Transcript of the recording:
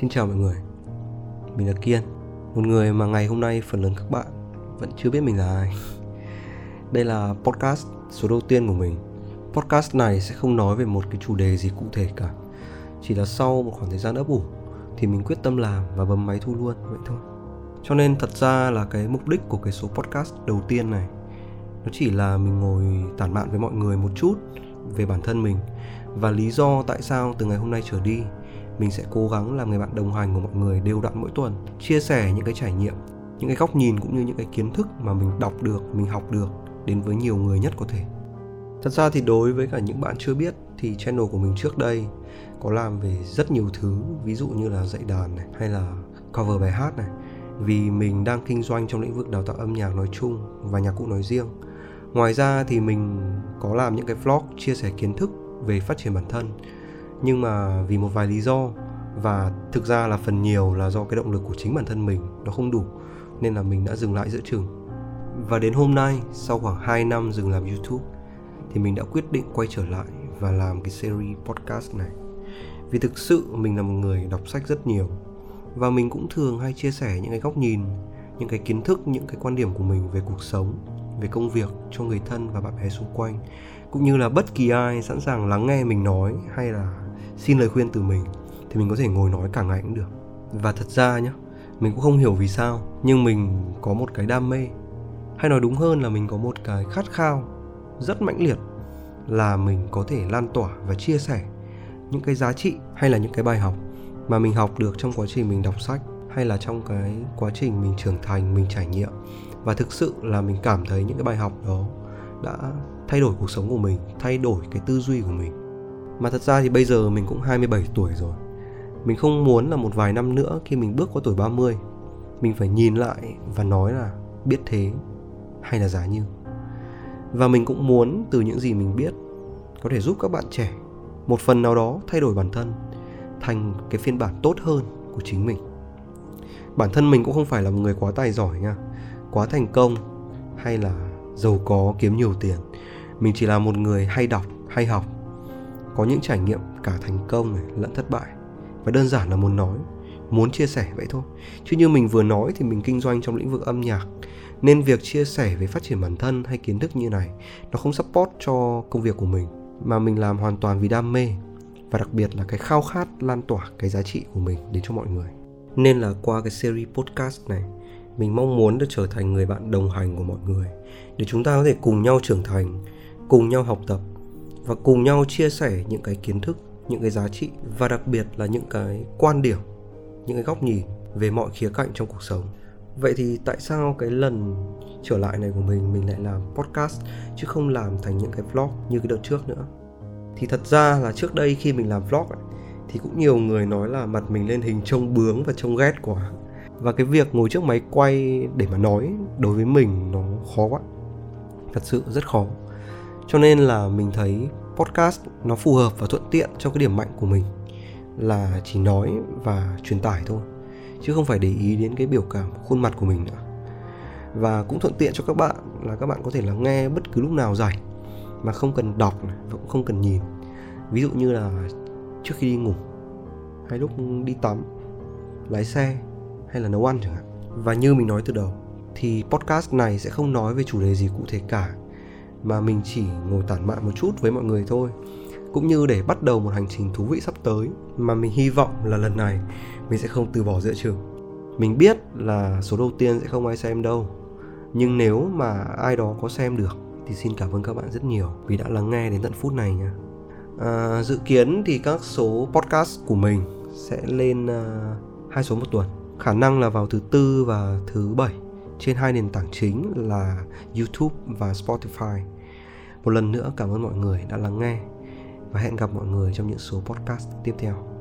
Xin chào mọi người. Mình là Kiên, Một người mà ngày hôm nay phần lớn các bạn Vẫn chưa biết mình là ai. Đây là podcast số đầu tiên của mình. Podcast này sẽ không nói về một cái chủ đề gì cụ thể cả. Chỉ là sau một khoảng thời gian ấp ủ Thì mình quyết tâm làm và bấm máy thu luôn, Vậy thôi. Cho nên thật ra là cái mục đích của cái số podcast đầu tiên này, Nó chỉ là mình ngồi tản mạn với mọi người một chút Về bản thân mình Và lý do tại sao từ ngày hôm nay trở đi mình sẽ cố gắng làm người bạn đồng hành của mọi người đều đặn mỗi tuần, chia sẻ những cái trải nghiệm, những cái góc nhìn cũng như những cái kiến thức mà mình đọc được, mình học được đến với nhiều người nhất có thể. Thật ra thì đối với cả những bạn chưa biết thì channel của mình trước đây có làm về rất nhiều thứ, ví dụ như là dạy đàn này, hay là cover bài hát này. Vì mình đang kinh doanh trong lĩnh vực đào tạo âm nhạc nói chung và nhạc cụ nói riêng. Ngoài ra thì mình có làm những cái vlog chia sẻ kiến thức về phát triển bản thân nhưng mà vì một vài lý do, và thực ra là phần nhiều là do cái động lực của chính bản thân mình nó không đủ, nên là mình đã dừng lại giữa chừng và đến hôm nay, sau khoảng 2 năm dừng làm youtube, thì mình đã quyết định quay trở lại và làm cái series podcast này. Vì thực sự mình là một người đọc sách rất nhiều, và mình cũng thường hay chia sẻ những cái góc nhìn, những cái kiến thức, những cái quan điểm của mình về cuộc sống, về công việc cho người thân và bạn bè xung quanh, cũng như là bất kỳ ai sẵn sàng lắng nghe mình nói hay là xin lời khuyên từ mình thì mình có thể ngồi nói cả ngày cũng được. Và thật ra nhá, mình cũng không hiểu vì sao, nhưng mình có một cái đam mê. Hay nói đúng hơn là mình có một cái khát khao rất mãnh liệt là mình có thể lan tỏa và chia sẻ những cái giá trị hay là những cái bài học mà mình học được trong quá trình mình đọc sách hay là trong cái quá trình mình trưởng thành, mình trải nghiệm. Và thực sự là mình cảm thấy những cái bài học đó đã thay đổi cuộc sống của mình, thay đổi cái tư duy của mình mà thật ra thì bây giờ mình cũng 27 tuổi rồi. Mình không muốn là một vài năm nữa khi mình bước qua tuổi 30 Mình phải nhìn lại và nói là biết thế hay là giá như. Và mình cũng muốn từ những gì mình biết Có thể giúp các bạn trẻ Một phần nào đó thay đổi bản thân Thành cái phiên bản tốt hơn của chính mình. Bản thân mình cũng không phải là một người quá tài giỏi nha Quá thành công Hay là giàu có kiếm nhiều tiền. Mình chỉ là một người hay đọc, hay học có những trải nghiệm cả thành công này, lẫn thất bại. Và đơn giản là muốn nói, muốn chia sẻ vậy thôi. Chứ như mình vừa nói thì mình kinh doanh trong lĩnh vực âm nhạc, nên việc chia sẻ về phát triển bản thân hay kiến thức như này, nó không support cho công việc của mình, mà mình làm hoàn toàn vì đam mê. Và đặc biệt là cái khao khát lan tỏa cái giá trị của mình đến cho mọi người. Nên là qua cái series podcast này, mình mong muốn được trở thành người bạn đồng hành của mọi người, để chúng ta có thể cùng nhau trưởng thành, cùng nhau học tập và cùng nhau chia sẻ những cái kiến thức những cái giá trị và đặc biệt là những cái quan điểm những cái góc nhìn về mọi khía cạnh trong cuộc sống. Vậy thì tại sao cái lần trở lại này của mình mình lại làm podcast chứ không làm thành những cái vlog như cái đợt trước nữa? Thì thật ra là trước đây khi mình làm vlog ấy, thì cũng nhiều người nói là mặt mình lên hình trông bướng và trông ghét quá. Và cái việc ngồi trước máy quay để mà nói đối với mình nó khó quá. Thật sự rất khó cho nên là mình thấy podcast nó phù hợp và thuận tiện cho cái điểm mạnh của mình là chỉ nói và truyền tải thôi, chứ không phải để ý đến cái biểu cảm, khuôn mặt của mình nữa. Và cũng thuận tiện cho các bạn là các bạn có thể là nghe bất cứ lúc nào rảnh mà không cần đọc và cũng không cần nhìn. Ví dụ như là trước khi đi ngủ, hay lúc đi tắm, lái xe, hay là nấu ăn chẳng hạn. Và như mình nói từ đầu, thì podcast này sẽ không nói về chủ đề gì cụ thể cả mà mình chỉ ngồi tản mạn một chút với mọi người thôi cũng như để bắt đầu một hành trình thú vị sắp tới mà mình hy vọng là lần này mình sẽ không từ bỏ giữa trường. mình biết là số đầu tiên sẽ không ai xem đâu nhưng nếu mà ai đó có xem được thì xin cảm ơn các bạn rất nhiều vì đã lắng nghe đến tận phút này nha à, dự kiến thì các số podcast của mình sẽ lên uh, hai số một tuần khả năng là vào thứ tư và thứ bảy trên hai nền tảng chính là YouTube và Spotify. Một lần nữa cảm ơn mọi người đã lắng nghe và hẹn gặp mọi người trong những số podcast tiếp theo.